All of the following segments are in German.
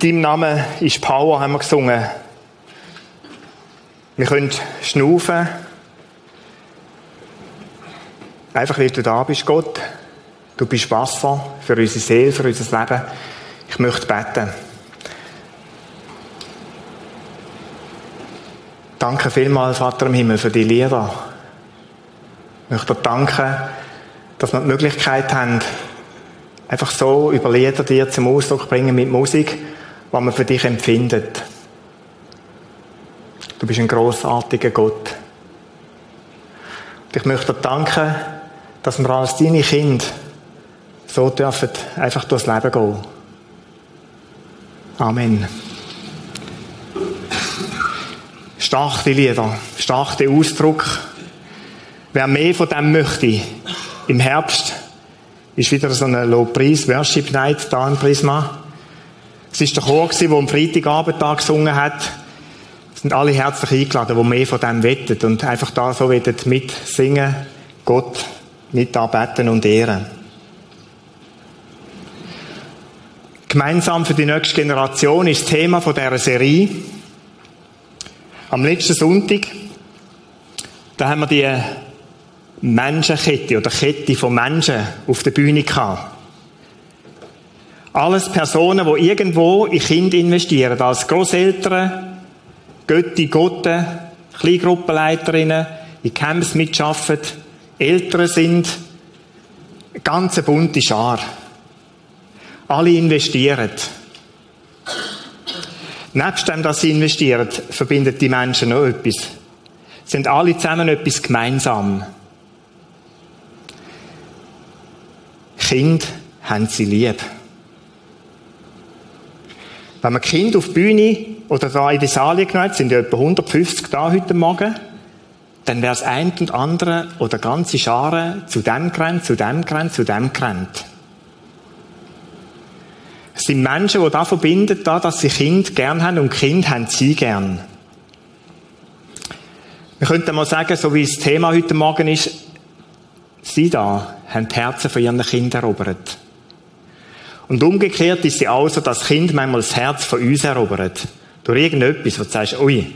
In deinem Namen ist Power, haben wir gesungen. Wir können schnaufen. Einfach weil du da bist, Gott. Du bist Wasser für unsere Seele, für unser Leben. Ich möchte beten. Danke vielmals, Vater im Himmel, für die Lieder. Ich möchte dir danken, dass wir die Möglichkeit haben, einfach so über Lieder dir zum Ausdruck bringen mit Musik, was man für dich empfindet. Du bist ein großartiger Gott. Und ich möchte dir danken, dass wir als deine Kinder so dürfen einfach durchs Leben gehen. Amen. Stark die Lieder, stark der Ausdruck. Wer mehr von dem möchte, im Herbst ist wieder so eine Low Price Worship Night da in Prisma. Es ist der Chor, der am Freitagabend gesungen hat. Es sind alle herzlich eingeladen, die mehr von dem wettet und einfach da so wettet mitsingen, Gott mit anbeten und ehren. Gemeinsam für die nächste Generation ist das Thema von dieser Serie. Am letzten Sonntag, da haben wir die Menschenkette oder Kette von Menschen auf der Bühne gehabt. Alles Personen, die irgendwo in Kinder investieren, als Großeltern, Götti, Gotte, Kleingruppenleiterinnen, in Camps mitschaffen, Eltern sind, eine ganze bunte Schar. Alle investieren. Nebst dem, dass sie investieren, verbindet die Menschen noch etwas. Sie sind alle zusammen etwas gemeinsam. Kind haben sie lieb. Wenn man Kind auf die Bühne oder da in die Saal genommen sind ja etwa 150 da heute Morgen, dann wäre es ein und andere oder ganze Scharen zu dem gerannt, zu dem gerannt, zu dem gerannt. Es sind Menschen, die da verbinden, da, dass sie Kind gern haben und Kind haben sie gern. Wir könnten mal sagen, so wie das Thema heute Morgen ist, sie da haben die Herzen von ihren Kindern erobert. Und umgekehrt ist sie auch so, dass Kind manchmal das Herz von uns erobert. Durch irgendetwas, wo du sagst, ui,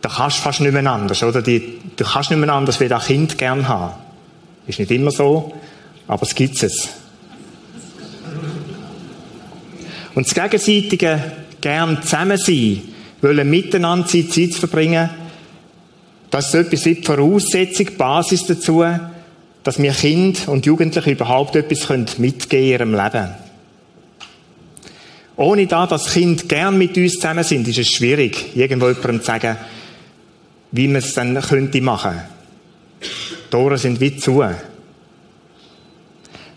da kannst du fast nicht mehr anders, oder? Die, du kannst nicht mehr anders, wie das Kind gern haben. Ist nicht immer so, aber es gibt es. Und das gegenseitige gern zusammen sein, wollen miteinander Zeit, Zeit verbringen, das ist etwas wie die Voraussetzung, die Basis dazu, dass wir Kind und Jugendliche überhaupt etwas mitgeben in ihrem Leben. Ohne da, dass Kinder gern mit uns zusammen sind, ist es schwierig, irgendwo jemandem zu sagen, wie man es dann könnte machen. Die Tore sind wie zu. Die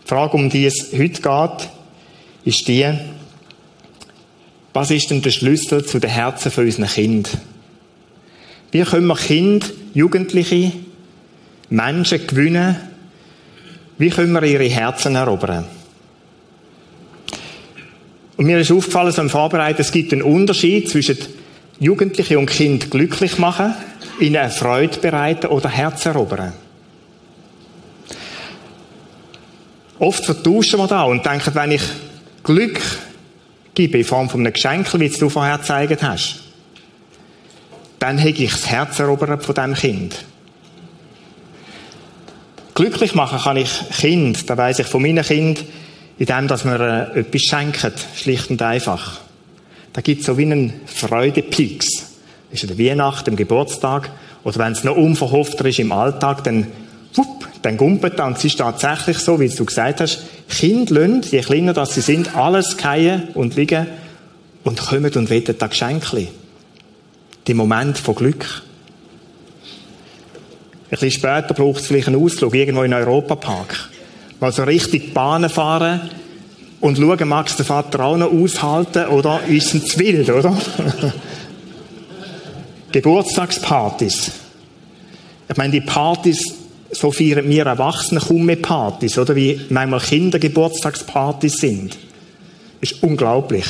Frage, um die es heute geht, ist die, was ist denn der Schlüssel zu den Herzen von unseren Kindern? Wie können wir Kinder, Jugendliche, Menschen gewinnen? Wie können wir ihre Herzen erobern? Und mir ist aufgefallen, so im Vorbereiten, es gibt einen Unterschied zwischen Jugendliche und Kind glücklich machen, ihnen eine Freude bereiten oder Herz erobern. Oft vertauschen wir da und denken, wenn ich Glück gebe in Form von einem Geschenk, wie du vorher gezeigt hast, dann hätte ich das Herz erobert von diesem Kind. Glücklich machen kann ich Kind, da weiß ich von meinen Kind, indem dass man äh, etwas schenken, schlicht und einfach. Da gibt es so wie einen Freudepix. Das ist an der Weihnacht, am Geburtstag, oder wenn es noch unverhoffter ist im Alltag, dann, wupp, dann gumpet dann. Es ist tatsächlich so, wie du gesagt hast, Kinder lassen, je kleiner das sie sind, alles fallen und liegen und kommen und wollen das Geschenke. Die Moment von Glück. Ein bisschen später braucht es vielleicht einen Ausflug irgendwo in einen Europapark. Mal so richtig Bahnen fahren und schauen, magst der Vater auch noch aushalten oder ist es zu wild, oder? Geburtstagspartys. Ich meine, die Partys, so feiern wir Erwachsene kaum mehr Partys, oder? Wie manchmal Kinder Geburtstagspartys sind. Das ist unglaublich.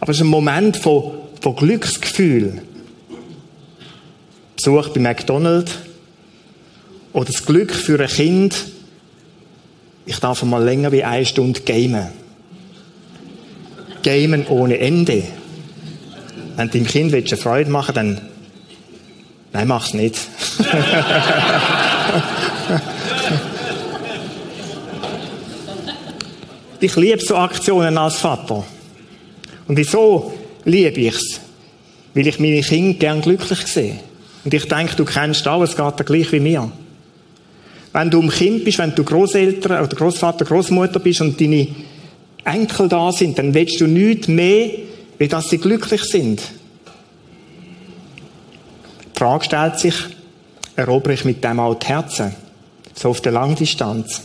Aber es ist ein Moment von, von Glücksgefühl. Besuch bei McDonald's, oder das Glück für ein Kind, ich darf mal länger wie eine Stunde gamen. gamen ohne Ende. Wenn du deinem Kind eine Freude machen willst, dann Nein, mach's nicht. ich liebe so Aktionen als Vater. Und wieso liebe ich's? Weil ich meine Kinder gern glücklich sehe. Und ich denke, du kennst alles, es geht dir gleich wie mir. Wenn du ein Kind bist, wenn du Großeltern oder Großvater, Großmutter bist und deine Enkel da sind, dann willst du nichts mehr, wie dass sie glücklich sind. Die Frage stellt sich, erobere ich mit dem auch die Herzen? So auf der Langdistanz.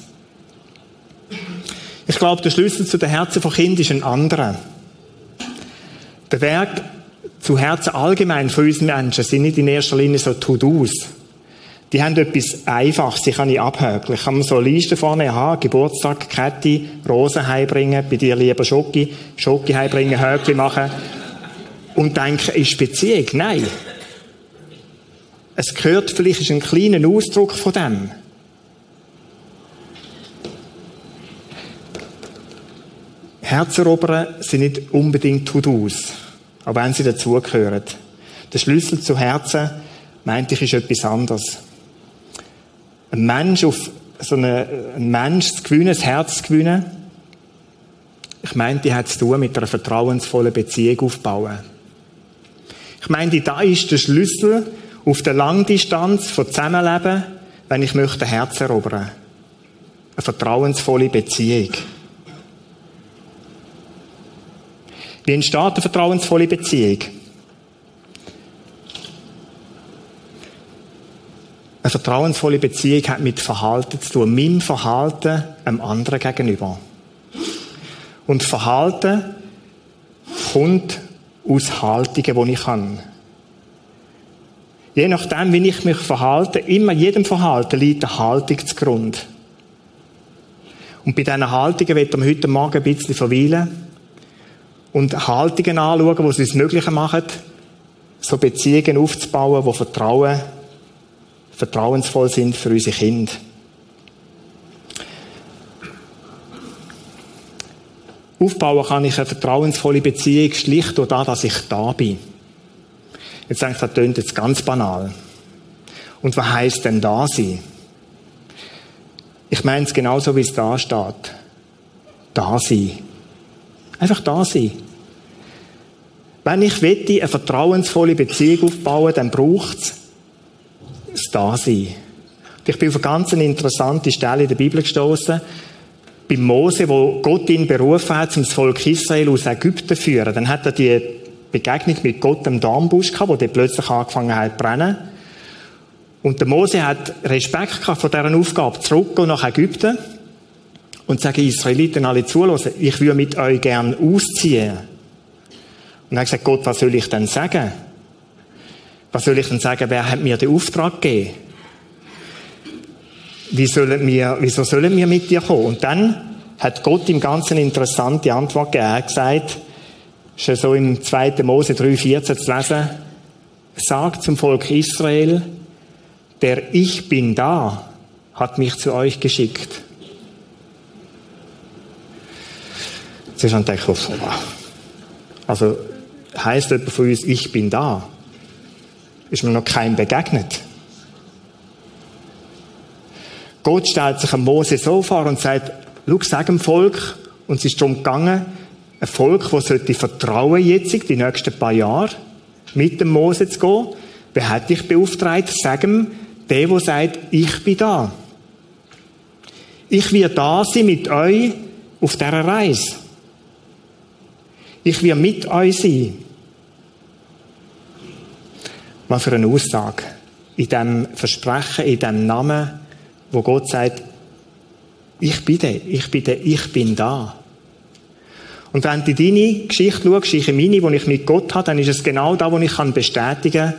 Ich glaube, der Schlüssel zu den Herzen von Kindern ist ein anderer. Der Weg zu Herzen allgemein von uns Menschen sind nicht in erster Linie so To-Dos. Die haben etwas Einfaches, die kann ich abhökeln. Ich kann mir so eine Liste vorne haben, Geburtstag, Kette, Rosen heimbringen, bei dir lieber Schoki, Schoki heimbringen, Höckli machen. Und denken, ist Beziehung? Nein. Es gehört vielleicht ist ein kleiner Ausdruck von dem. Herzerobern sind nicht unbedingt To-Dos, auch wenn sie dazugehören. Der Schlüssel zu Herzen, meinte ich, ist etwas anderes. Ein Mensch auf so eine, ein Mensch zu gewinnen, ein Herz zu gewinnen, ich meine, die hat zu tun mit einer vertrauensvollen Beziehung aufbauen. Ich meine, da ist der Schlüssel auf der Langdistanz von Zusammenleben, wenn ich möchte Herz erobern. Eine vertrauensvolle Beziehung. Wie entsteht eine vertrauensvolle Beziehung? Eine vertrauensvolle Beziehung hat mit Verhalten zu tun, meinem Verhalten einem anderen gegenüber. Und Verhalten kommt aus Haltungen, die ich habe. Je nachdem, wie ich mich verhalte, immer jedem Verhalten liegt eine Haltung zugrunde. Und bei diesen Haltungen wird wir heute Morgen ein bisschen verweilen und Haltungen anschauen, die es uns möglich machen, so Beziehungen aufzubauen, die Vertrauen, vertrauensvoll sind für unsere Kinder. Aufbauen kann ich eine vertrauensvolle Beziehung schlicht durch das, dass ich da bin. Jetzt denke ich, das klingt jetzt ganz banal. Und was heißt denn da sein? Ich meine es genauso, wie es da steht. Da sein. Einfach da sein. Wenn ich wette, eine vertrauensvolle Beziehung aufbauen, dann braucht es das Dasein. Ich bin auf eine ganz interessante Stelle in der Bibel gestoßen. Bei Mose, wo Gott ihn berufen hat, zum Volk Israel aus Ägypten zu führen. Dann hat er die Begegnung mit Gott im Dornbusch gehabt, wo der plötzlich angefangen hat zu brennen. Und der Mose hat Respekt gehabt vor dieser Aufgabe, zurückgehen nach Ägypten und sagen, Israeliten alle zulassen, ich würde mit euch gern ausziehen. Und er hat gesagt, Gott, was soll ich denn sagen? Was soll ich denn sagen, wer hat mir den Auftrag gegeben? Wie sollen wir, wieso sollen wir mit dir kommen? Und dann hat Gott ihm ganz eine interessante Antwort gegeben. Er hat gesagt, ja so im 2. Mose 3,14 zu lesen, sagt zum Volk Israel, der Ich bin da, hat mich zu euch geschickt. Zuerst habe ich gedacht, also heißt jemand von uns, ich bin da? Ist mir noch kein begegnet? Gott stellt sich am Mose so vor und sagt, schau, sag dem Volk, und es ist darum gegangen, ein Volk, das sollte vertrauen jetzt, die nächsten paar Jahre, mit dem Mose zu gehen. Wer hat dich beauftragt? Sag ihm, der, der sagt, ich bin da. Ich will da sein mit euch auf dieser Reise. Ich will mit euch sein. Was für eine Aussage. In dem Versprechen, in dem Namen, wo Gott sagt, ich bin der, ich bin der, ich bin da. Und wenn du deine Geschichte schaust, ich meine, die ich mit Gott habe, dann ist es genau da, wo ich bestätigen kann,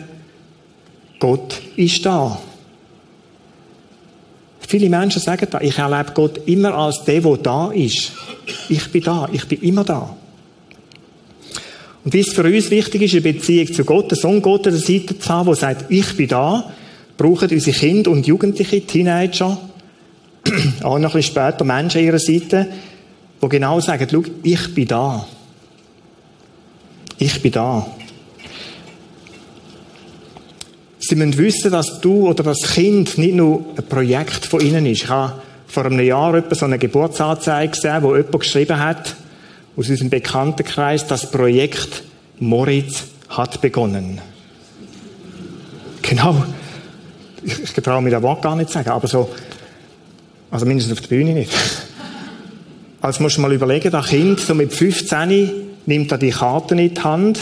Gott ist da. Viele Menschen sagen da, ich erlebe Gott immer als der, der da ist. Ich bin da, ich bin immer da. Und wie es für uns wichtig ist, eine Beziehung zu Gott, einen Gott an der Seite zu haben, der sagt, ich bin da, brauchen unsere Kinder und Jugendliche, Teenager, auch noch ein bisschen später Menschen an ihrer Seite, die genau sagen, schau, ich bin da. Ich bin da. Sie müssen wissen, dass du oder das Kind nicht nur ein Projekt von ihnen ist. Ich habe vor einem Jahr so eine Geburtsanzeige gesehen, wo jemand geschrieben hat, aus unserem Bekanntenkreis, das Projekt Moritz hat begonnen. Genau. Ich, ich traue mir das Wort gar nicht sagen, aber so, also mindestens auf der Bühne nicht. Also musst du mal überlegen, das Kind so mit 15 nimmt er die Karten in die Hand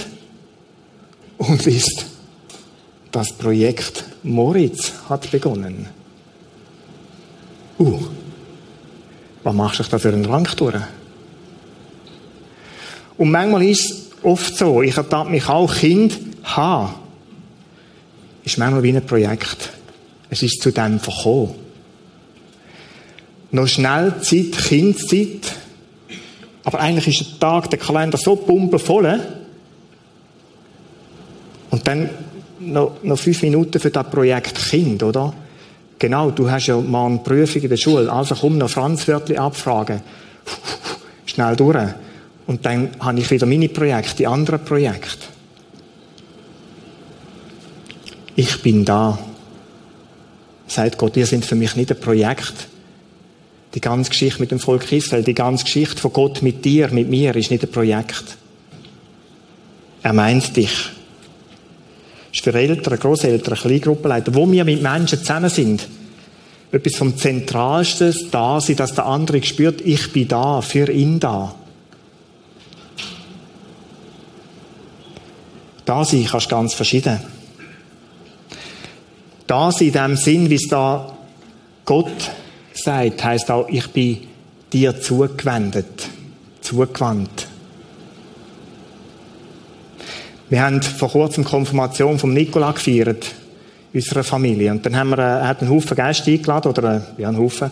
und liest, das Projekt Moritz hat begonnen. Uh, was machst du da für einen Rang durch? Und manchmal ist es oft so, ich ertappe mich auch, Kind haben, ist manchmal wie ein Projekt. Es ist zu dem verkommen. Noch schnell Zeit, Kindzeit, aber eigentlich ist der Tag, der Kalender so pumpenvoll, und dann noch, noch fünf Minuten für das Projekt Kind, oder? Genau, du hast ja mal eine Prüfung in der Schule, also komm noch Franz Wörtli abfragen. Schnell durch. Und dann habe ich wieder meine Projekte, die anderen Projekte. Ich bin da. Sagt Gott, ihr seid für mich nicht ein Projekt. Die ganze Geschichte mit dem Volk Israel, die ganze Geschichte von Gott mit dir, mit mir, ist nicht ein Projekt. Er meint dich. Ist für Eltern, Großeltern, Kleingruppenleiter, wo wir mit Menschen zusammen sind. Etwas vom Zentralsten da sein, dass der andere spürt, ich bin da, für ihn da. Da sein kannst ganz verschieden. Da sein in dem Sinn, wie es da Gott sagt, heißt auch, ich bin dir zugewendet, zugewandt. Wir haben vor kurzem Konfirmation vom Nikola gefeiert, unserer Familie. Und dann haben wir, er hat einen Haufen Gäste eingeladen, oder ja, einen Haufen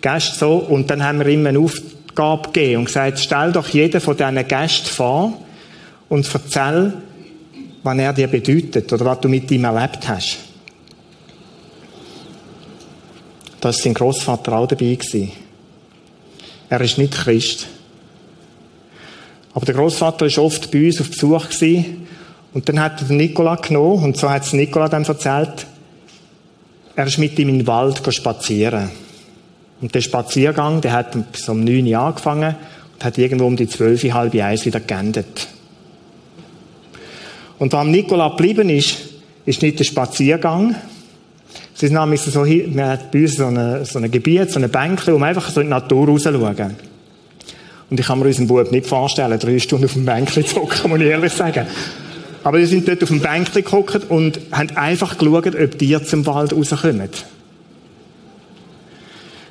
Gäste so, und dann haben wir ihm eine Aufgabe gegeben und gesagt, stell doch jeden von diesen Gästen vor und erzähl, was er dir bedeutet oder was du mit ihm erlebt hast. Da war sein Großvater auch dabei. Gewesen. Er ist nicht Christ. Aber der Großvater ist oft bei uns auf Besuch und dann hat er Nikola genommen und so hat es Nikola dann erzählt. Er ist mit ihm in den Wald spazieren. Und der Spaziergang, der hat so um 9 Uhr angefangen und hat irgendwo um die 12, halb eins wieder geendet. Und am Nikola geblieben ist, ist nicht der Spaziergang. Es ist nämlich so, wir haben bei uns so ein so Gebiet, so eine wo wir einfach so in die Natur raus schauen. Und ich kann mir unseren Bub nicht vorstellen, drei Stunden auf dem Bänkle zu hocken, muss ich ehrlich sagen. Aber wir sind dort auf dem Bänkle geguckt und haben einfach geschaut, ob die zum Wald rauskommen.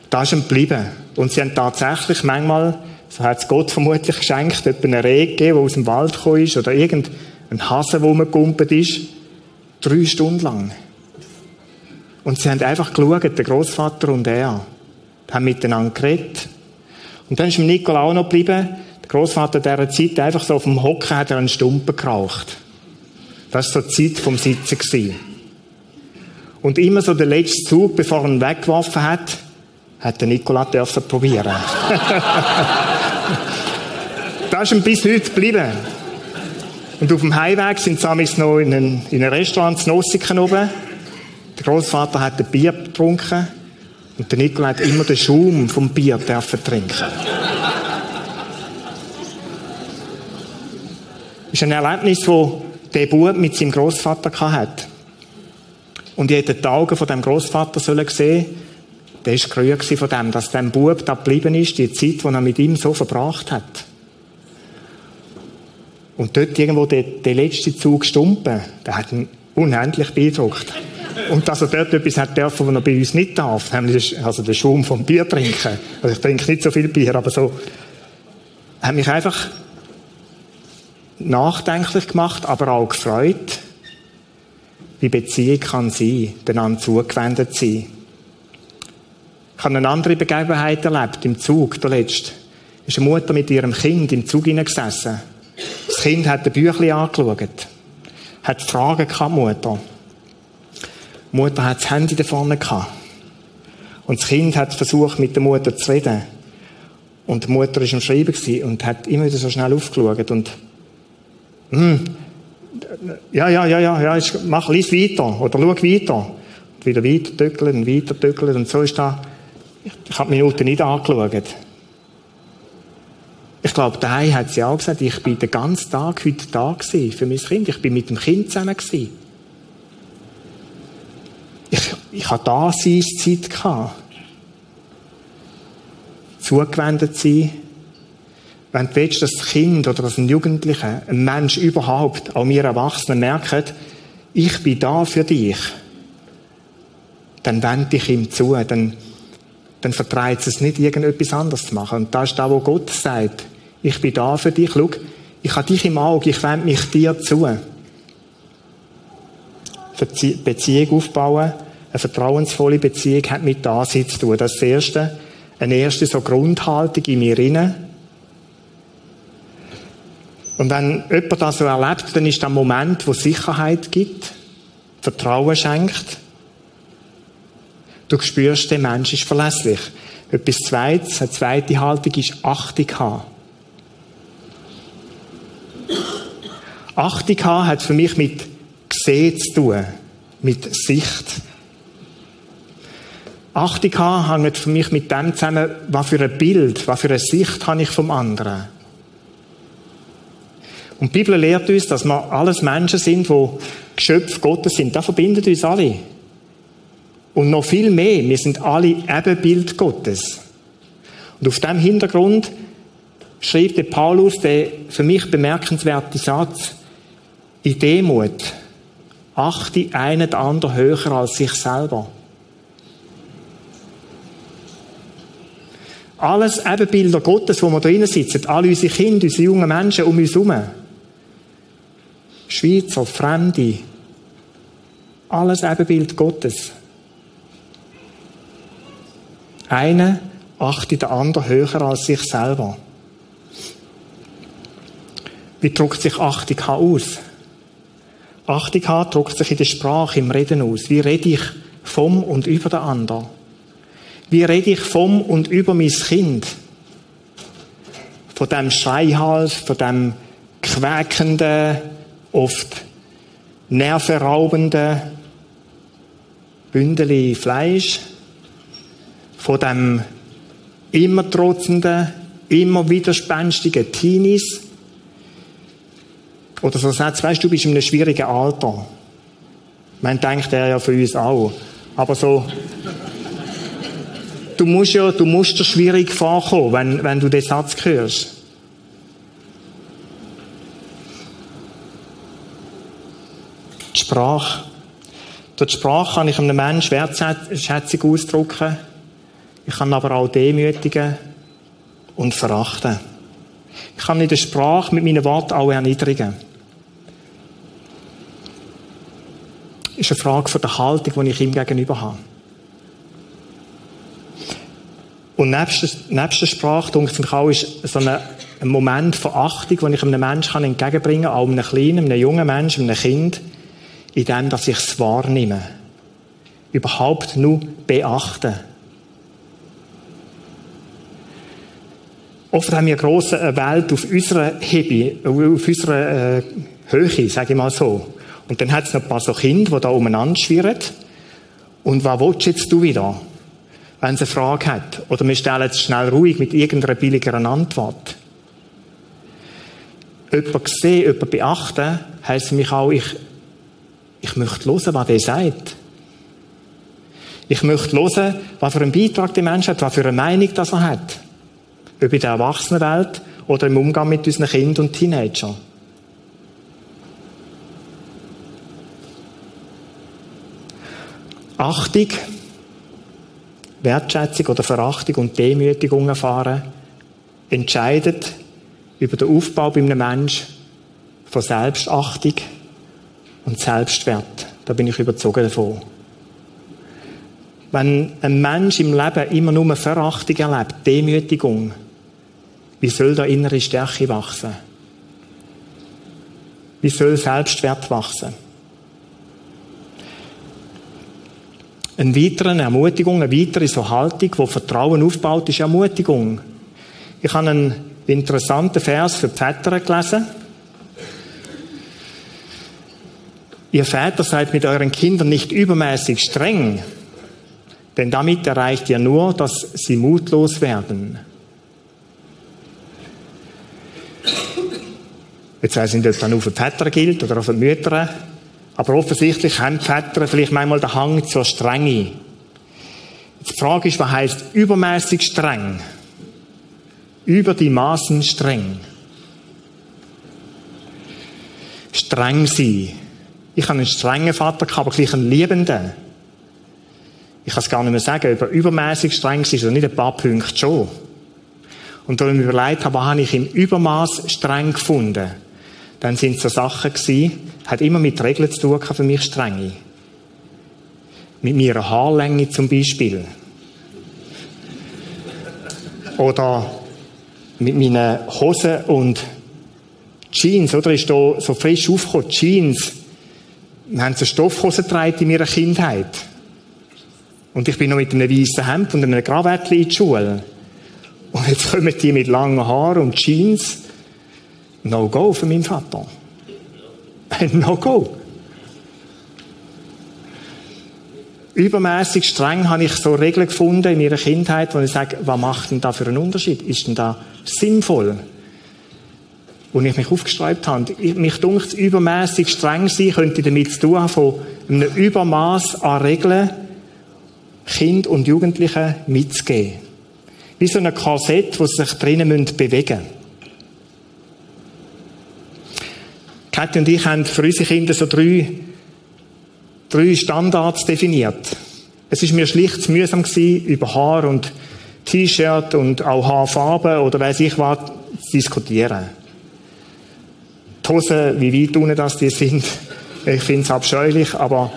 Da ist ihm geblieben. Und sie haben tatsächlich manchmal, so hat es Gott vermutlich geschenkt, etwa einen Regen gegeben, der aus dem Wald gekommen ist, oder irgendein ein Hase, man gumpet ist, drei Stunden lang. Und sie haben einfach geschaut, der Großvater und er, haben miteinander geredet. Und dann ist Nikola auch noch geblieben. Der Großvater dieser Zeit einfach so auf dem Hocken hat er einen Stumpen geraucht. Das war so die Zeit vom Sitzen gewesen. Und immer so der letzte Zug, bevor er ihn weggeworfen hat, hat der Nikola dürfen probieren. das ist ihm bis heute geblieben. Und auf dem Heimweg sind sie noch in einem, in einem Restaurant in Nossiken oben. Der Großvater hat ein Bier getrunken und der Nikola hat immer den Schaum vom Bier dürfen trinken. das ist ein Erlebnis, das der Bub mit seinem Großvater hatte. Und ich hätte die Augen von dem Großvater sehen der war gerührt von dem, dass dem Bub da geblieben ist, die Zeit, die er mit ihm so verbracht hat. Und dort irgendwo der, der letzte Zug Stumpen, der hat ihn unendlich beeindruckt. Und dass er dort etwas hat dürfen, was er bei uns nicht darf, nämlich also den Schaum vom Bier trinken. Also ich trinke nicht so viel Bier, aber so, hat mich einfach nachdenklich gemacht, aber auch gefreut, wie Beziehung kann sein, den anderen zugewendet sein. Ich habe eine andere Begebenheit erlebt, im Zug, der letzte. ist eine Mutter mit ihrem Kind im Zug gesessen. Das Kind hat ein Büchlein angeschaut. Hat Fragen gehabt, Mutter. Mutter hat das Handy da vorne gehabt. Und das Kind hat versucht, mit der Mutter zu reden. Und die Mutter war am Schreiben und hat immer wieder so schnell aufgeschaut. Und hm, ja, ja, ja, ja, ja, mach, lies weiter oder schau weiter. Und wieder weiter tückeln und weiter tückeln und so ist da, ich habe die Minuten nicht angeschaut. Ich glaube, daheim hat sie auch gesagt, ich bin den ganzen Tag heute da gewesen für mein Kind. Ich bin mit dem Kind zusammen gewesen. Ich, ich hatte da Zeit gehabt. Zugewendet sein. Wenn du willst, dass das Kind oder dass ein Jugendlicher, ein Mensch überhaupt, auch wir Erwachsenen merken, ich bin da für dich, dann wende ich ihm zu, dann, dann vertreibt es nicht, irgendetwas anderes zu machen. Und das ist da, wo Gott sagt, ich bin da für dich, schau, ich habe dich im Auge, ich wende mich dir zu. Beziehung aufbauen, eine vertrauensvolle Beziehung hat mit Dasein zu tun. Das Erste. Eine erste so Grundhaltung in mir inne. Und wenn jemand das so erlebt, dann ist der Moment, wo Sicherheit gibt, Vertrauen schenkt. Du spürst, der Mensch ist verlässlich. Etwas Zweites, eine zweite Haltung ist Achtung haben. Achtung haben hat für mich mit Gesehen zu tun, mit Sicht. Achtung haben hängt für mich mit dem zusammen, was für ein Bild, was für eine Sicht habe ich vom anderen. Und die Bibel lehrt uns, dass wir alles Menschen sind, die Geschöpfe Gottes sind. Das verbindet uns alle. Und noch viel mehr, wir sind alle Ebenbild Gottes. Und auf dem Hintergrund schreibt der Paulus den für mich bemerkenswerten Satz, in Demut achte einen den anderen höher als sich selber. Alles Ebenbilder Gottes, wo wir drinnen sitzen, alle unsere Kinder, unsere jungen Menschen um uns herum. Schweizer, Fremde, alles Ebenbild Gottes. Einer achtet den anderen höher als sich selber. Wie drückt sich Achtung aus? Achtung haben drückt sich in der Sprache, im Reden aus. Wie rede ich vom und über den anderen? Wie rede ich vom und über mein Kind? Von dem Schreihals, von dem quäkenden, oft nervenraubenden Bündeli Fleisch, von dem immer trotzenden, immer widerspenstigen Teenies, oder so sagt, weißt du, du bist in einem schwierigen Alter. Man denkt er ja für uns auch. Aber so, du musst ja, du musst dir schwierig vorkommen, wenn, wenn du den Satz hörst. Die Sprache. Durch die Sprache kann ich einem Menschen Wertschätzung ausdrücken. Ich kann aber auch demütigen und verachten. Ich kann in der Sprache mit meinen Worten auch erniedrigen. Ist eine Frage von der Haltung, die ich ihm gegenüber habe. Und nebst, nebst der Sprache, denke ich auch, ist so ein, Moment von Achtung, den ich einem Menschen entgegenbringen kann, auch einem kleinen, einem jungen Menschen, einem Kind, in dem, dass ich es wahrnehme. Überhaupt nur beachten. Oft haben wir eine grosse Welt auf unserer Hebe, auf unserer äh, Höhe, sage ich mal so. Und dann hat es noch ein paar so Kinder, die da umeinander schwirren. Und was willst jetzt du wieder? Wenn sie eine Frage hat. Oder wir stellen es schnell ruhig mit irgendeiner billigeren Antwort. Jemand sehen, jemand beachten, heisst für mich auch, ich, ich möchte hören, was der sagt. Ich möchte hören, was für einen Beitrag der Mensch hat, was für eine Meinung das er hat. Ob in der Erwachsenenwelt oder im Umgang mit unseren Kindern und Teenagern. Achtung, Wertschätzung oder Verachtung und Demütigung erfahren, entscheidet über den Aufbau bei einem Menschen von Selbstachtung und Selbstwert. Da bin ich überzogen davon. Wenn ein Mensch im Leben immer nur Verachtung erlebt, Demütigung, wie soll da innere Stärke wachsen? Wie soll Selbstwert wachsen? Eine weitere Ermutigung, eine weitere so Haltung, die Vertrauen aufbaut, ist Ermutigung. Ich habe einen interessanten Vers für die Väter gelesen. Ihr Väter seid mit euren Kindern nicht übermäßig streng, denn damit erreicht ihr nur, dass sie mutlos werden. Jetzt weiß ich nicht, ob das nur für die Väter gilt oder auch für die Mütter, aber offensichtlich haben die Väter vielleicht manchmal den Hang zur Strenge. Die Frage ist, was heißt übermäßig streng? Über die Maßen streng. Streng sein ich habe einen strengen Vater aber gleich einen liebenden. Ich kann es gar nicht mehr sagen, ob er übermäßig streng ist oder nicht, ein paar Punkte schon. Und da ich mir überlegt habe, was habe ich im Übermaß streng gefunden, dann sind es so Sachen gewesen, hat immer mit Regeln zu tun für mich strenge. Mit meiner Haarlänge zum Beispiel. Oder mit meinen Hosen und Jeans, oder? Ist da so frisch aufgekommen, Jeans wir haben so Stoffhosen getragen in meiner Kindheit. Und ich bin noch mit einem weißen Hemd und einem Krawattchen in die Schule. Und jetzt kommen die mit langen Haaren und Jeans. No go für meinen Vater. No go. Übermäßig streng habe ich so Regeln gefunden in meiner Kindheit, wo ich sage, was macht denn da für einen Unterschied? Ist denn da sinnvoll? wo ich mich aufgeschreibt habe. Mich dunkt übermäßig streng sein könnte damit zu tun haben, von einem Übermaß an Regeln Kind und Jugendlichen mitzugeben. Wie so ein Korsett, wo sie sich drinnen bewegen müssen. Kathi und ich haben für unsere Kinder so drei, drei Standards definiert. Es ist mir schlicht zu mühsam gewesen, über Haar und T-Shirt und auch Haarfarben oder weiß ich was zu diskutieren die Hosen, wie weit unten das die sind, ich finde es abscheulich, aber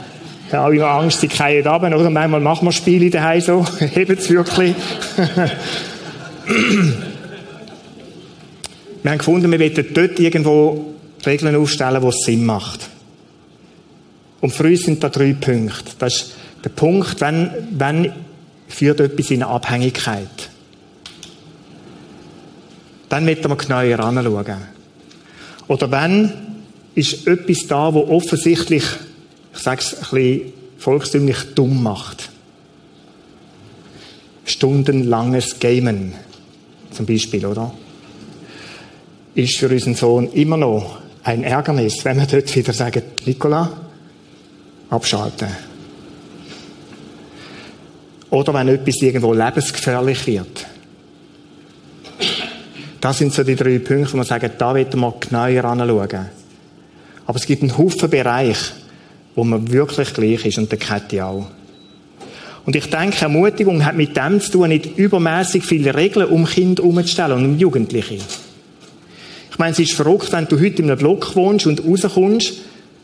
ich habe immer Angst, die fallen ab, oder? Manchmal machen wir Spiele daheim so, heben es wirklich. wir haben gefunden, wir wollen dort irgendwo Regeln aufstellen, wo es Sinn macht. Und für uns sind da drei Punkte. Das ist der Punkt, wenn, wenn führt etwas in eine Abhängigkeit. Dann müssen wir genauer anschauen. Oder wenn ist etwas da, wo offensichtlich, ich sage es ein bisschen volkstümlich, dumm macht. Stundenlanges Gamen, zum Beispiel, oder? Ist für unseren Sohn immer noch ein Ärgernis, wenn wir dort wieder sagen, Nicola, abschalten. Oder wenn etwas irgendwo lebensgefährlich wird. Das sind so die drei Punkte, wo man sagt, da wird man genauer anschauen. Aber es gibt einen Haufen Bereiche, wo man wirklich gleich ist und der Kette auch. Und ich denke, Ermutigung hat mit dem zu tun, nicht übermäßig viele Regeln um Kinder umzustellen und um Jugendliche. Ich meine, es ist verrückt, wenn du heute in einem Block wohnst und rauskommst,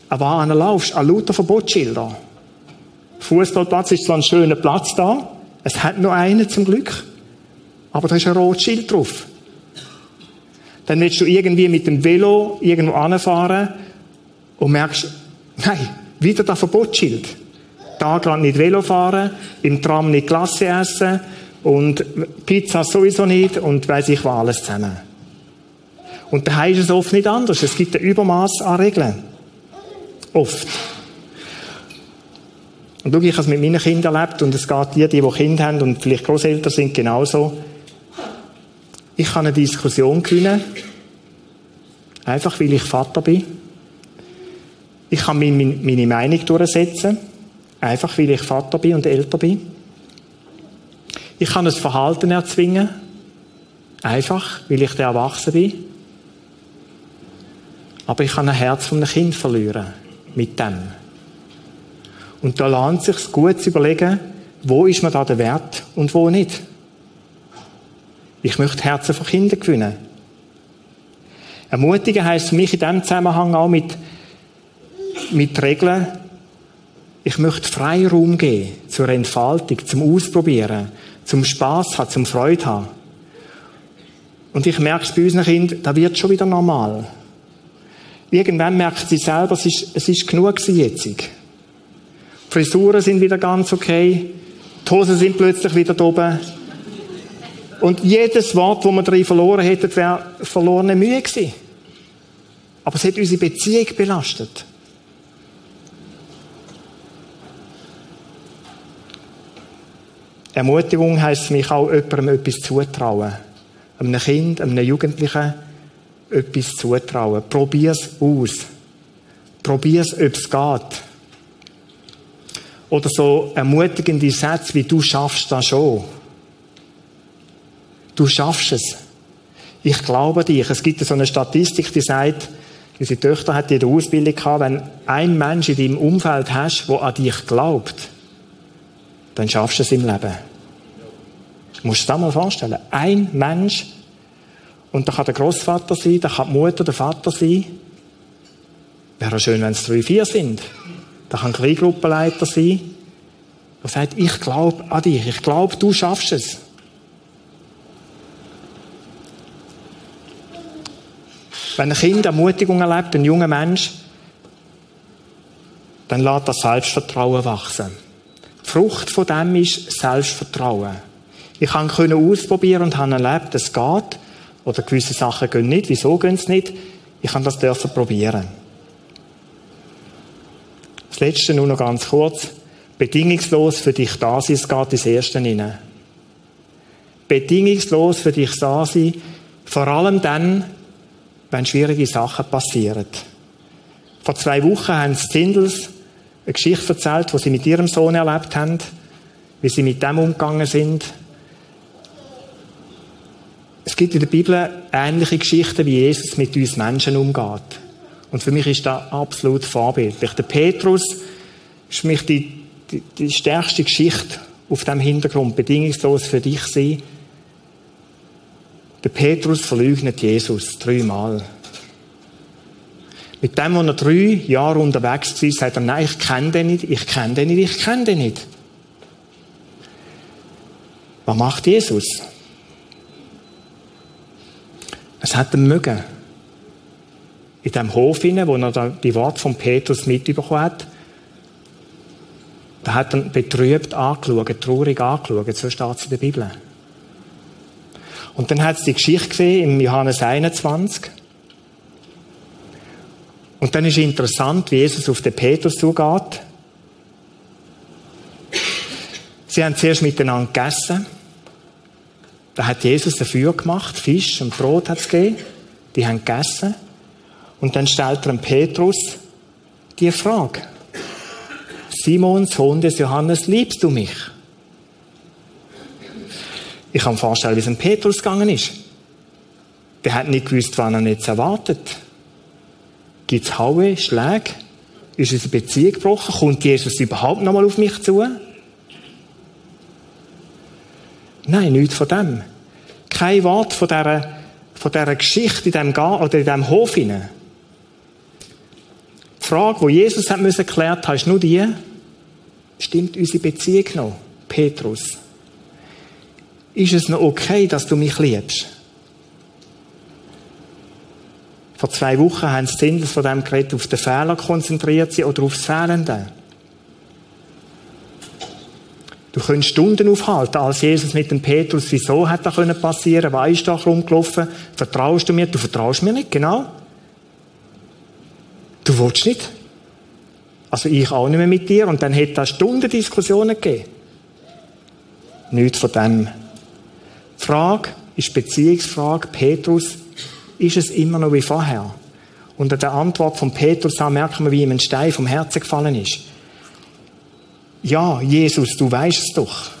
an laufst, an lauter Verbotsschilder. Fußballplatz ist zwar ein schöner Platz da, es hat nur einen zum Glück, aber da ist ein rotes Schild drauf. Dann willst du irgendwie mit dem Velo irgendwo anfahren und merkst, nein, wieder das Verbotsschild. Da gerade nicht Velo fahren, im Tram nicht Klasse essen und Pizza sowieso nicht und weiss ich was alles zusammen. Und da ist es oft nicht anders. Es gibt ein Übermaß an Regeln. Oft. Und schau, ich habe es mit meinen Kindern erlebt und es geht dir, die, die Kinder haben und vielleicht Großeltern sind, genauso. Ich kann eine Diskussion gewinnen, einfach weil ich Vater bin. Ich kann meine Meinung durchsetzen, einfach weil ich Vater bin und älter bin. Ich kann ein Verhalten erzwingen, einfach weil ich der Erwachsene bin. Aber ich kann ein Herz von einem Kind verlieren mit dem. Und da lohnt es sich gut zu überlegen, wo ist mir da der Wert und wo nicht. Ich möchte Herzen von Kindern gewinnen. Ermutigen heisst für mich in diesem Zusammenhang auch mit, mit Regeln, ich möchte Freiraum geben zur Entfaltung, zum Ausprobieren, zum Spaß haben, zum Freude haben. Und ich merke es bei unseren Kindern, da wird schon wieder normal. Irgendwann merkt sie selber, es ist, es ist genug gewesen jetzt. Die Frisuren sind wieder ganz okay. Die Hosen sind plötzlich wieder da oben. Und jedes Wort, das wir drin verloren hätten, wäre verlorene Mühe gewesen. Aber es hat unsere Beziehung belastet. Ermutigung heisst für mich auch, jemandem etwas zutrauen. Einem Kind, einem Jugendlichen, etwas zutrauen. Probier's aus. Probier's, ob es geht. Oder so ermutigende Sätze wie du schaffst das schon. Du schaffst es. Ich glaube dich. Es gibt so eine Statistik, die sagt, unsere Töchter hat die Ausbildung gehabt, wenn ein Mensch in deinem Umfeld hast, der an dich glaubt, dann schaffst du es im Leben. Du musst dir das mal vorstellen. Ein Mensch, und da kann der Großvater sein, da kann die Mutter, der Vater sein. Wäre schön, wenn es drei, vier sind. Da kann ein Kleingruppenleiter sein. Der sagt, ich glaube an dich, ich glaube, du schaffst es. Wenn ein Kind Ermutigung erlebt, ein junger Mensch, dann lässt das Selbstvertrauen wachsen. Die Frucht von dem ist Selbstvertrauen. Ich konnte ausprobieren und habe erlebt, es geht. Oder gewisse Sachen gehen nicht. Wieso gehen sie nicht? Ich kann das dürfen probieren. Das Letzte nur noch ganz kurz. Bedingungslos für dich da sein, es geht ins Erste hinein. Bedingungslos für dich da sein, vor allem dann, wenn schwierige Sachen passieren. Vor zwei Wochen haben die Zindels eine Geschichte erzählt, die sie mit ihrem Sohn erlebt haben, wie sie mit dem umgegangen sind. Es gibt in der Bibel ähnliche Geschichten, wie Jesus mit uns Menschen umgeht. Und für mich ist das absolut vorbildlich. Der Petrus ist für mich die, die, die stärkste Geschichte auf dem Hintergrund, bedingungslos für dich sein. Der Petrus verleugnet Jesus dreimal. Mit dem, wo er drei Jahre unterwegs war, sagt er, nein, ich kenne den nicht, ich kenne den nicht, ich kenne den nicht. Was macht Jesus? Es hat ihn mögen. In dem Hof, wo er die Worte von Petrus mitbekommen hat, da hat er betrübt angeschaut, traurig angeschaut, so steht es in der Bibel. Und dann hat es die Geschichte gesehen im Johannes 21. Und dann ist interessant, wie Jesus auf den Petrus zugeht. Sie haben zuerst miteinander gegessen. Da hat Jesus dafür gemacht, Fisch und Brot hat es gegeben. Die haben gegessen. Und dann stellt er Petrus die Frage. Simon, Sohn des Johannes, liebst du mich? Ich kann mir vorstellen, wie es dem Petrus gegangen ist. Der hat nicht gewusst, wann er jetzt erwartet. Gibt es Haue, Schläge? Ist unsere Beziehung gebrochen? Kommt Jesus überhaupt noch mal auf mich zu? Nein, nichts von dem. Kein Wort von dieser, von dieser Geschichte in diesem, Gar oder in diesem Hof hinein. Die Frage, die Jesus hat geklärt hat, ist nur die, stimmt unsere Beziehung noch, Petrus? ist es noch okay, dass du mich liebst? Vor zwei Wochen haben die Sindels von dem Gerät auf den Fehler konzentriert sie oder aufs Fehlende. Du könntest Stunden aufhalten, als Jesus mit dem Petrus, wieso hat das können passieren? Was ist da rumgelaufen? Vertraust du mir? Du vertraust mir nicht, genau. Du willst nicht. Also ich auch nicht mehr mit dir. Und dann hätte es Stunden Diskussionen gegeben. Nichts von dem. Die Frage ist Beziehungsfrage. Petrus, ist es immer noch wie vorher? Und an der Antwort von Petrus merken wir, wie ihm ein Stein vom Herzen gefallen ist. Ja, Jesus, du weißt es doch.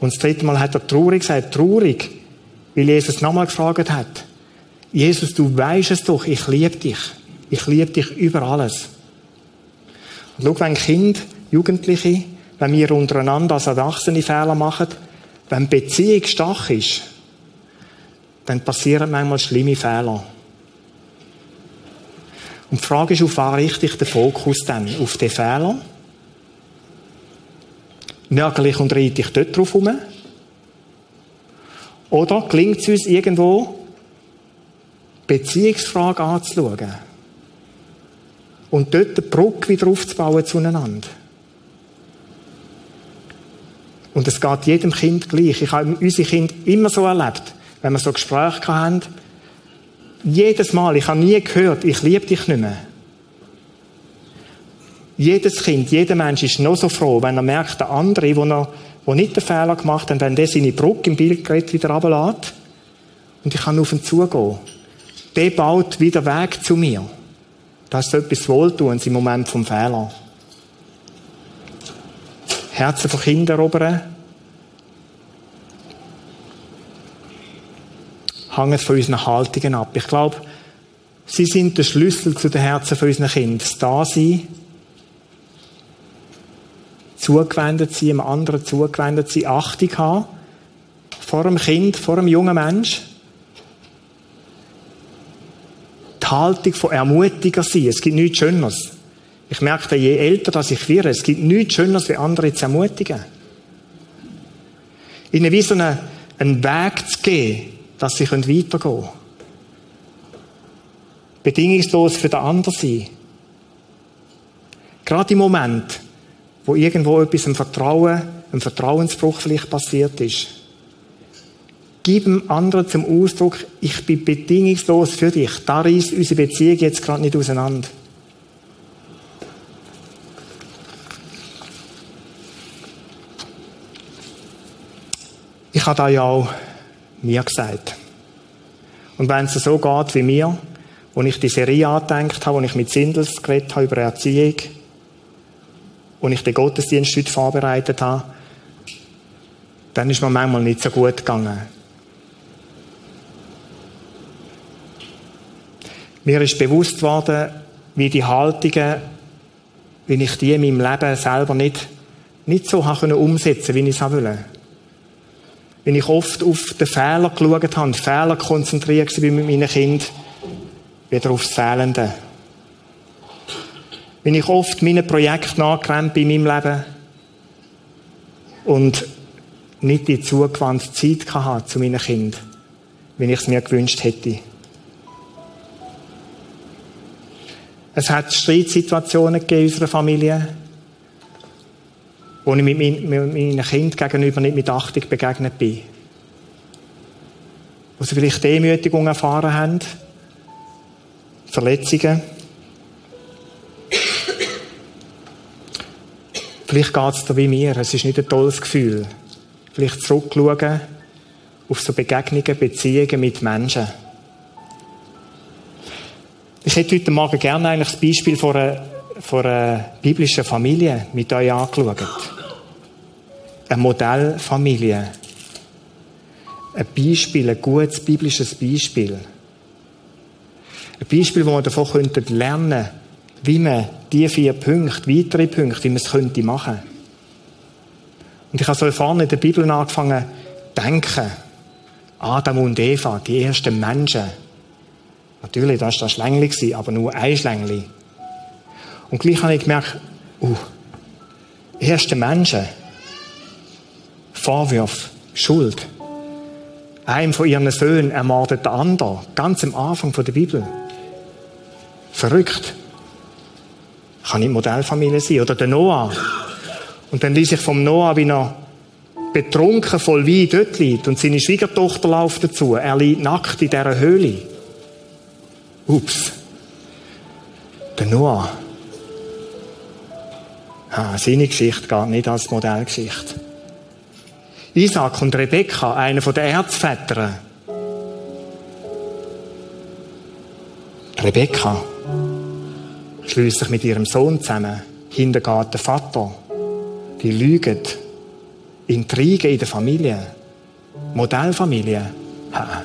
Und das dritte Mal hat er traurig gesagt, traurig, weil Jesus nochmal gefragt hat. Jesus, du weißt es doch, ich liebe dich. Ich liebe dich über alles. Und schau, wenn Kind, Jugendliche, wenn wir untereinander als Erwachsene Fehler machen, wenn Beziehung stark ist, dann passieren manchmal schlimme Fehler. Und die Frage ist, auf was richte ich den Fokus dann? Auf den Fehler? Nörgel und reite ich dort drauf herum? Oder gelingt es uns irgendwo, Beziehungsfrage anzuschauen? Und dort eine Brücke wieder aufzubauen zueinander? Und es geht jedem Kind gleich. Ich habe unsere Kinder immer so erlebt, wenn wir so Gespräche hatten. Jedes Mal, ich habe nie gehört, ich liebe dich nicht mehr. Jedes Kind, jeder Mensch ist noch so froh, wenn er merkt, der andere, wo er, wo nicht den Fehler gemacht hat, wenn der seine Brücke im Bildgerät wieder runterlässt und ich kann auf ihn zugehen. Der baut wieder Weg zu mir. Das ist etwas Wohltuens im Moment vom Fehler. Herzen von Kindern erobern. Hängen von unseren Haltungen ab. Ich glaube, sie sind der Schlüssel zu den Herzen von unseren Kindern. Das Dasein, zugewendet sein, einem anderen zugewendet sein, Achtung haben vor einem Kind, vor einem jungen Mensch. Die Haltung von Ermutiger sein. Es gibt nichts Schöneres. Ich merke, je älter dass ich werde, es gibt nichts Schöneres, wie andere zu ermutigen. Ihnen wie so einen, einen Weg zu geben, dass sie weitergehen können. Bedingungslos für den anderen sein. Gerade im Moment, wo irgendwo etwas im Vertrauen, ein Vertrauensbruch vielleicht passiert ist. Gib dem anderen zum Ausdruck, ich bin bedingungslos für dich. Da reißt unsere Beziehung jetzt gerade nicht auseinander. Ich habe da ja auch mir gesagt. Und wenn es so geht wie mir, wo ich die Serie angedenkt habe, wo ich mit Sindels geredet habe über Erziehung, wo ich den Gottesdienst heute vorbereitet habe, dann ist mir manchmal nicht so gut gegangen. Mir ist bewusst worden, wie die Haltungen, wie ich die in meinem Leben selber nicht, nicht so habe umsetzen wie ich es wollte. Wenn ich oft auf den Fehler geschaut habe, Fehler konzentriert war mit meinen Kindern, wieder aufs Fehlende bin ich oft meinen Projekten nachgerannt bei meinem Leben und nicht die zugewandte Zeit hatte zu meinen Kindern, wie ich es mir gewünscht hätte. Es hat Streitsituationen in unserer Familie, wo ich mit meinen Kindern gegenüber nicht mit Achtung begegnet bin. Wo sie vielleicht Demütigung erfahren haben, Verletzungen, Vielleicht geht es dir wie mir. Es ist nicht ein tolles Gefühl. Vielleicht zurückschauen auf so Begegnungen, Beziehungen mit Menschen. Ich hätte heute Morgen gerne eigentlich das Beispiel von einer, von einer biblischen Familie mit euch angeschaut. Eine Modellfamilie. Ein Beispiel, ein gutes biblisches Beispiel. Ein Beispiel, wo wir davon lernen könnten, wie man die vier Punkte, weitere Punkte, wie man es könnte machen. Und ich habe so vorne in der Bibel angefangen, denken. Adam und Eva, die ersten Menschen. Natürlich, das war das Schlängli, aber nur ein Schlängli. Und gleich habe ich gemerkt, uh, erste Menschen, Vorwürfe, Schuld. Einem von ihren Söhnen ermordet der andere, ganz am Anfang der Bibel. Verrückt. Kann nicht Modellfamilie sein. Oder der Noah. Und dann ließ ich vom Noah, wie er betrunken voll Wein dort liegt und seine Schwiegertochter läuft dazu. Er liegt nackt in dieser Höhle. Ups. Der Noah. Ah, seine Geschichte geht nicht als Modellgeschichte. Isaac und Rebekka, einer der Erzväter. Rebekka schließt sich mit ihrem Sohn zusammen. Hintergeht der Vater. Die lügen. Intrigen in der Familie. Modellfamilie. Ha.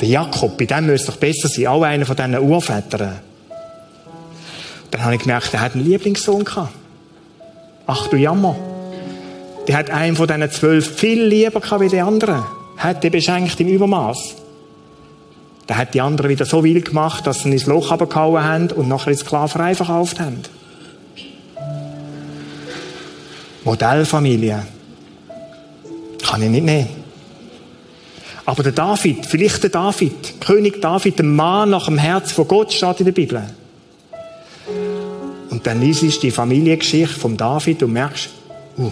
Der Jakob, bei dem müsste doch besser sein, auch einer von diesen Urvätern. Dann habe ich gemerkt, er hat einen Lieblingssohn gehabt. Ach du Jammer. Der hat einen von diesen zwölf viel lieber gehabt wie die anderen. Hat den beschenkt im Übermaß. Da hat die anderen wieder so wild gemacht, dass sie ihn ins Loch abgehauen haben und nachher in Sklaverei verkauft haben. Modellfamilie. Kann ich nicht nehmen. Aber der David, vielleicht der David, König David, der Mann nach dem Herz von Gott, steht in der Bibel. Und dann liest du die Familiengeschichte von David und merkst, uh,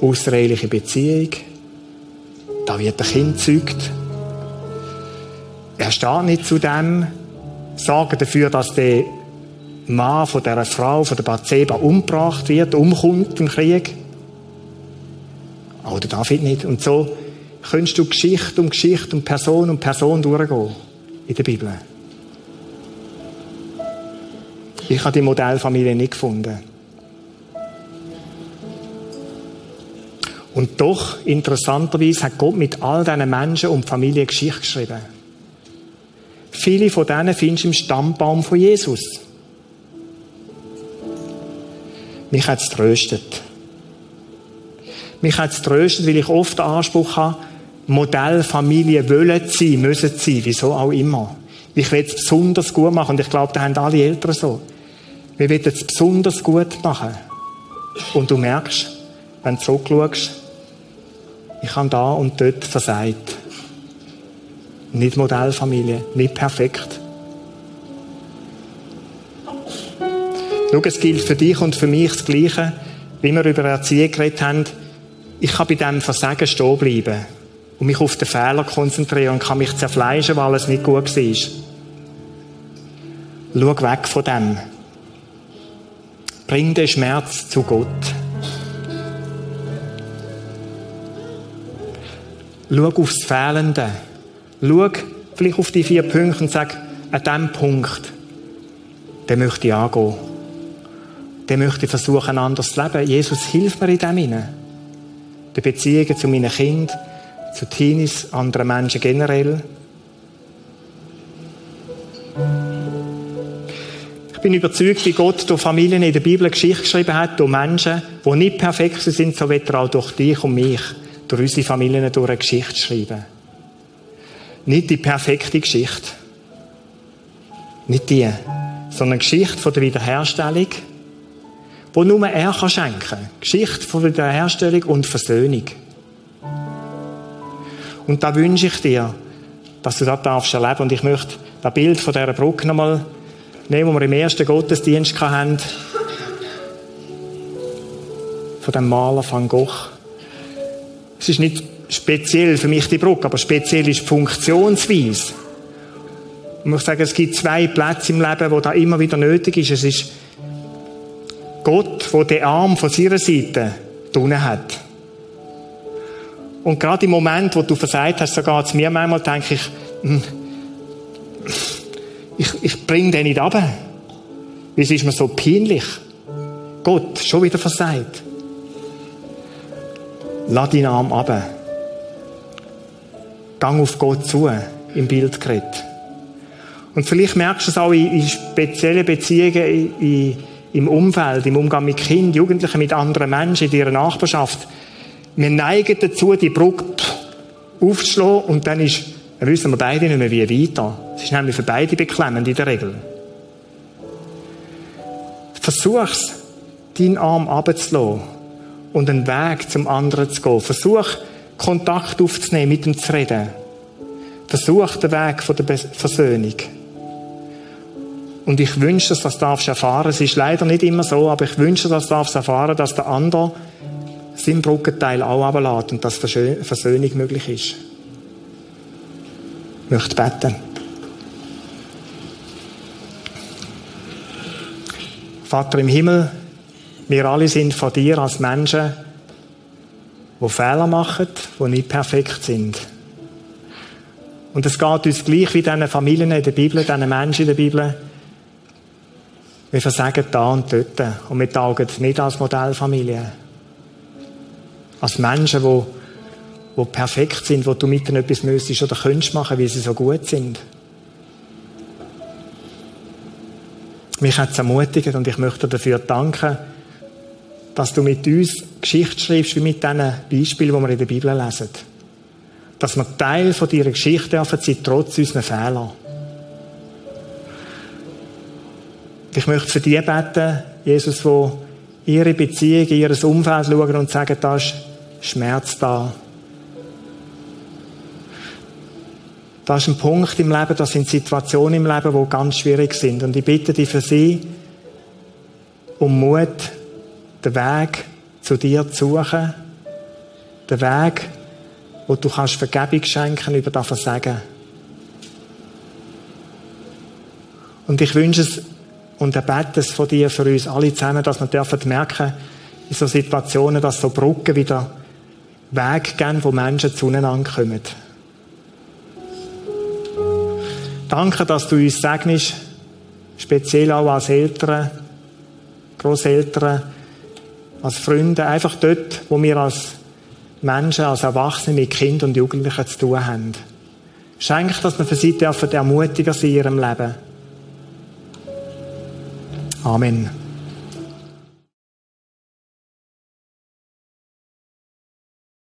außereheliche Beziehung, da wird ein Kind gezeugt, er steht nicht zu dem, sorgen dafür, dass der Mann von dieser Frau, von der Bathseba, umgebracht wird, umkommt im Krieg. Oder David nicht. Und so könntest du Geschichte um Geschichte um Person um Person durchgehen in der Bibel. Ich habe die Modellfamilie nicht gefunden. Und doch, interessanterweise, hat Gott mit all diesen Menschen um die Familie Geschichte geschrieben. Viele von denen findest du im Stammbaum von Jesus. Mich hat es tröstet. Mich hat es tröstet, weil ich oft den Anspruch habe, Modellfamilie wollen sein, müssen sein, wieso auch immer. Ich will es besonders gut machen und ich glaube, da haben alle Eltern so. Wir wollen es besonders gut machen. Und du merkst, wenn du zurückschaust, ich habe da und dort versagt. Nicht Modellfamilie, nicht perfekt. Schau, es gilt für dich und für mich das Gleiche, wie wir über Erziehung geredet haben. Ich kann bei diesem Versagen stehen bleiben und mich auf den Fehler konzentrieren und kann mich zerfleischen, weil es nicht gut war. Schau weg von dem. Bring den Schmerz zu Gott. Schau aufs Fehlende. Schau vielleicht auf die vier Punkte und sag, an diesem Punkt, den möchte ich angehen dann möchte ich versuchen, anders zu leben. Jesus hilft mir in dem hinein. Die Beziehungen zu meinen Kindern, zu Teenies, anderen Menschen generell. Ich bin überzeugt, wie Gott durch Familien in der Bibel Geschichte geschrieben hat, durch Menschen, die nicht perfekt sind, so wird er auch durch dich und mich, durch unsere Familien, durch eine Geschichte schreiben. Nicht die perfekte Geschichte. Nicht die, sondern Geschichte von der Wiederherstellung, wo nur er schenken kann. Geschichte von Wiederherstellung und Versöhnung. Und da wünsche ich dir, dass du das darfst erleben. Und ich möchte das Bild von dieser Brücke nochmal nehmen, wo wir im ersten Gottesdienst hatten. Von dem Maler Van Gogh. Es ist nicht speziell für mich die Brücke, aber speziell ist die Funktionsweise. Ich muss sagen, es gibt zwei Plätze im Leben, wo da immer wieder nötig ist. Es ist Gott, der den Arm von seiner Seite drinnen hat. Und gerade im Moment, wo du versagt hast, sogar zu mir manchmal, denke ich, hm, ich, ich bringe den nicht ab. Es ist mir so peinlich. Gott, schon wieder versagt. Lass deinen Arm ab. Gang auf Gott zu, im Bild geredet. Und vielleicht merkst du es auch in, in speziellen Beziehungen, in, im Umfeld, im Umgang mit Kindern, Jugendlichen, mit anderen Menschen in ihrer Nachbarschaft. Wir neigen dazu, die Brücke aufzuschlagen und dann ist, dann wissen wir beide nicht mehr, wie weiter. Es ist nämlich für beide beklemmend in der Regel. Versuch's, deinen Arm abzulassen und einen Weg zum anderen zu gehen. Versuch, Kontakt aufzunehmen, mit ihm zu reden. Versuch den Weg der Versöhnung. Und ich wünsche, dass du das darfst erfahren. Es ist leider nicht immer so, aber ich wünsche, dass du darfst erfahren, dass der andere seinen Brückenteil auch ablässt und dass Versöhnung möglich ist. Ich möchte beten. Vater im Himmel, wir alle sind von dir als Menschen, die Fehler machen, die nicht perfekt sind. Und es geht uns gleich wie diesen Familien in der Bibel, diesen Menschen in der Bibel, wir versagen da und dort. Und wir taugen nicht als Modellfamilie. Als Menschen, die, die perfekt sind, wo du mit ihnen etwas müsstest oder könntest machen, wie sie so gut sind. Mich hat es ermutigt und ich möchte dafür danken, dass du mit uns Geschichte schreibst, wie mit diesen Beispielen, die wir in der Bibel lesen. Dass wir Teil von deiner Geschichte sein, trotz unserer Fehler. Ich möchte für die beten, Jesus, die ihre Beziehung, ihr Umfeld schauen und sagen, da ist Schmerz da. Da ist ein Punkt im Leben, das sind Situationen im Leben, die ganz schwierig sind. Und ich bitte dich für sie, um Mut, den Weg zu dir zu suchen. Den Weg, wo du kannst Vergebung schenken über das Versagen. Und ich wünsche es und erbete es von dir für uns alle zusammen, dass wir dürfen merken, in so Situationen, dass so Brücken wieder Weg gehen, wo Menschen zueinander kommen. Danke, dass du uns segnest, speziell auch als Eltern, Großeltern, als Freunde, einfach dort, wo wir als Menschen, als Erwachsene mit Kindern und Jugendlichen zu tun haben. Schenk, dass wir für sie dürfen sein in ihrem Leben. Amen.